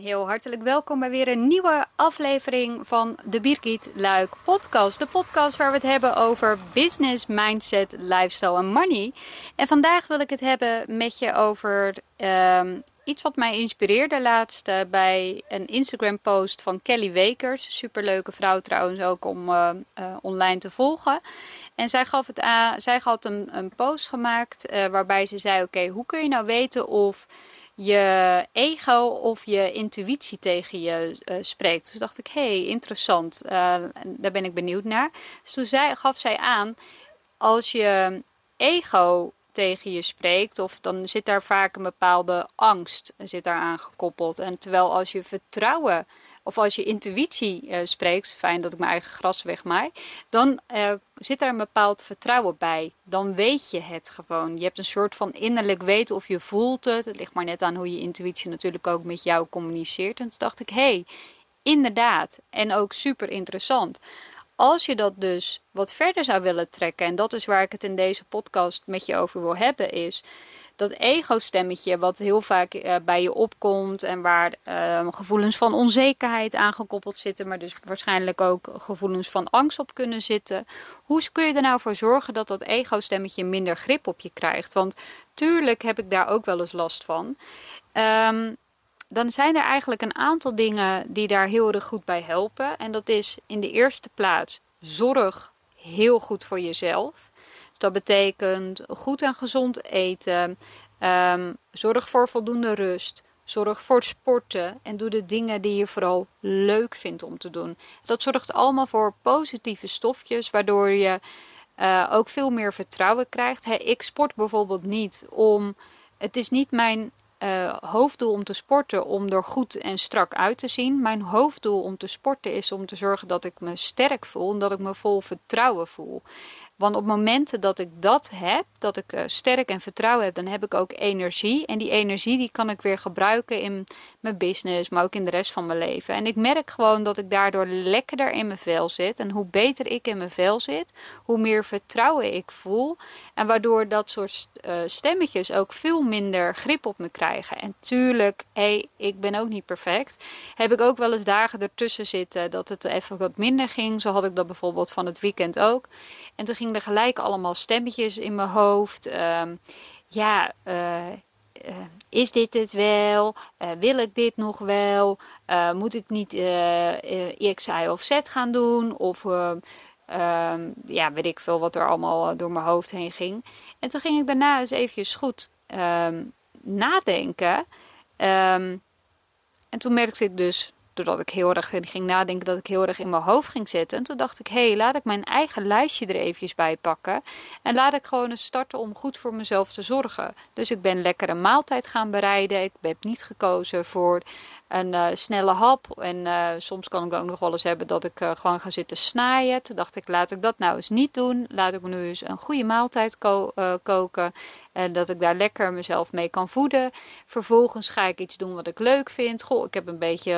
heel hartelijk welkom bij weer een nieuwe aflevering van de Birgit Luik podcast. De podcast waar we het hebben over business, mindset, lifestyle en money. En vandaag wil ik het hebben met je over ehm, iets wat mij inspireerde laatst bij een Instagram post van Kelly Wekers. Superleuke vrouw trouwens ook om uh, uh, online te volgen. En zij, gaf het zij had een, een post gemaakt waarbij ze zei, oké, hoe kun je nou weten of je ego of je intuïtie tegen je uh, spreekt. Dus dacht ik, hé, hey, interessant. Uh, daar ben ik benieuwd naar. Dus toen gaf zij aan, als je ego tegen je spreekt, of dan zit daar vaak een bepaalde angst zit daar aan gekoppeld. En terwijl als je vertrouwen of als je intuïtie uh, spreekt, fijn dat ik mijn eigen gras wegmaai, dan uh, zit er een bepaald vertrouwen bij. Dan weet je het gewoon. Je hebt een soort van innerlijk weten of je voelt het. Het ligt maar net aan hoe je intuïtie natuurlijk ook met jou communiceert. En toen dacht ik, hé, hey, inderdaad. En ook super interessant. Als je dat dus wat verder zou willen trekken, en dat is waar ik het in deze podcast met je over wil hebben, is dat ego-stemmetje wat heel vaak uh, bij je opkomt en waar uh, gevoelens van onzekerheid aangekoppeld zitten, maar dus waarschijnlijk ook gevoelens van angst op kunnen zitten. Hoe kun je er nou voor zorgen dat dat ego-stemmetje minder grip op je krijgt? Want tuurlijk heb ik daar ook wel eens last van. Um, dan zijn er eigenlijk een aantal dingen die daar heel erg goed bij helpen. En dat is in de eerste plaats zorg heel goed voor jezelf. Dat betekent goed en gezond eten. Um, zorg voor voldoende rust. Zorg voor sporten en doe de dingen die je vooral leuk vindt om te doen. Dat zorgt allemaal voor positieve stofjes, waardoor je uh, ook veel meer vertrouwen krijgt. Ik sport bijvoorbeeld niet om. Het is niet mijn uh, hoofddoel om te sporten om er goed en strak uit te zien. Mijn hoofddoel om te sporten is om te zorgen dat ik me sterk voel en dat ik me vol vertrouwen voel. Want op momenten dat ik dat heb, dat ik uh, sterk en vertrouwen heb, dan heb ik ook energie. En die energie die kan ik weer gebruiken in mijn business, maar ook in de rest van mijn leven. En ik merk gewoon dat ik daardoor lekkerder in mijn vel zit. En hoe beter ik in mijn vel zit, hoe meer vertrouwen ik voel. En waardoor dat soort uh, stemmetjes ook veel minder grip op me krijgen. En tuurlijk, hey, ik ben ook niet perfect. Heb ik ook wel eens dagen ertussen zitten dat het even wat minder ging. Zo had ik dat bijvoorbeeld van het weekend ook. En toen ging er gelijk allemaal stemmetjes in mijn hoofd. Um, ja, uh, uh, is dit het wel? Uh, wil ik dit nog wel? moet ik niet X, Y of Z gaan doen? Of um, ja, weet ik veel wat er allemaal door mijn hoofd heen ging. En toen ging ik daarna eens eventjes goed um, nadenken. en toen merkte ik dus doordat ik heel erg ging nadenken, dat ik heel erg in mijn hoofd ging zitten. En toen dacht ik, hé, hey, laat ik mijn eigen lijstje er eventjes bij pakken. En laat ik gewoon eens starten om goed voor mezelf te zorgen. Dus ik ben lekker een maaltijd gaan bereiden. Ik heb niet gekozen voor een uh, snelle hap. En uh, soms kan ik ook nog wel eens hebben dat ik gewoon ga zitten snijden. Toen dacht ik, laat ik dat nou eens niet doen. Laat ik me nu eens een goede maaltijd ko koken. En dat ik daar lekker mezelf mee kan voeden. Vervolgens ga ik iets doen wat ik leuk vind. Goh, ik heb een beetje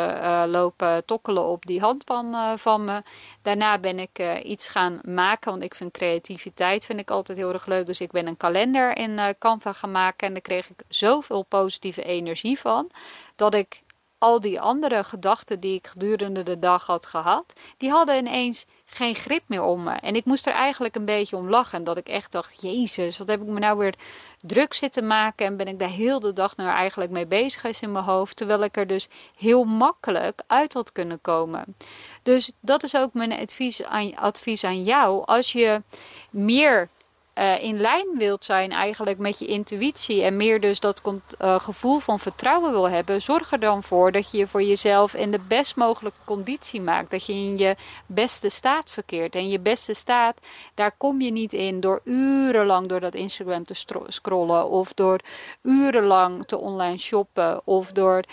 lopen tokkelen op die handpan van me. Daarna ben ik iets gaan maken. Want ik vind creativiteit vind ik altijd heel erg leuk. Dus ik ben een kalender in Canva gaan maken. En daar kreeg ik zoveel positieve energie van. Dat ik al die andere gedachten die ik gedurende de dag had gehad, die hadden ineens geen grip meer om me. En ik moest er eigenlijk een beetje om lachen. Dat ik echt dacht, jezus, wat heb ik me nou weer druk zitten maken. En ben ik daar heel de dag nou eigenlijk mee bezig geweest in mijn hoofd. Terwijl ik er dus heel makkelijk uit had kunnen komen. Dus dat is ook mijn advies aan, advies aan jou. Als je meer uh, in lijn wilt zijn eigenlijk met je intuïtie en meer dus dat uh, gevoel van vertrouwen wil hebben, zorg er dan voor dat je je voor jezelf in de best mogelijke conditie maakt. Dat je in je beste staat verkeert. En je beste staat, daar kom je niet in door urenlang door dat Instagram te scrollen of door urenlang te online shoppen of door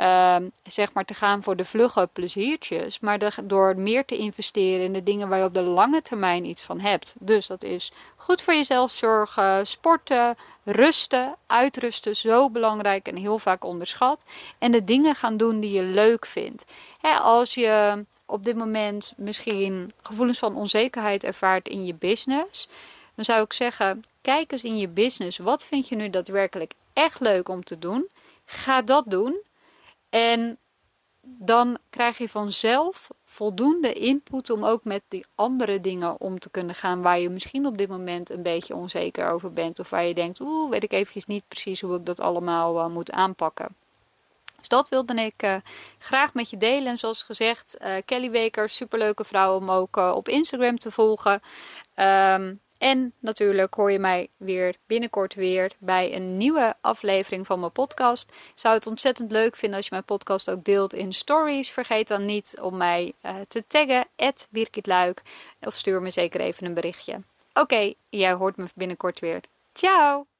uh, zeg maar te gaan voor de vlugge pleziertjes, maar door meer te investeren in de dingen waar je op de lange termijn iets van hebt. Dus dat is goed voor jezelf zorgen, sporten, rusten, uitrusten, zo belangrijk en heel vaak onderschat. En de dingen gaan doen die je leuk vindt. Hè, als je op dit moment misschien gevoelens van onzekerheid ervaart in je business, dan zou ik zeggen: kijk eens in je business. Wat vind je nu daadwerkelijk echt leuk om te doen? Ga dat doen. En dan krijg je vanzelf voldoende input om ook met die andere dingen om te kunnen gaan waar je misschien op dit moment een beetje onzeker over bent of waar je denkt, oeh, weet ik eventjes niet precies hoe ik dat allemaal uh, moet aanpakken. Dus dat wilde ik uh, graag met je delen. En zoals gezegd, uh, Kelly Weker, superleuke vrouw om ook op Instagram te volgen. Um, en natuurlijk hoor je mij weer binnenkort weer bij een nieuwe aflevering van mijn podcast. Ik zou het ontzettend leuk vinden als je mijn podcast ook deelt in stories. Vergeet dan niet om mij uh, te taggen, Birgit Luik. Of stuur me zeker even een berichtje. Oké, jij hoort me binnenkort weer. Ciao!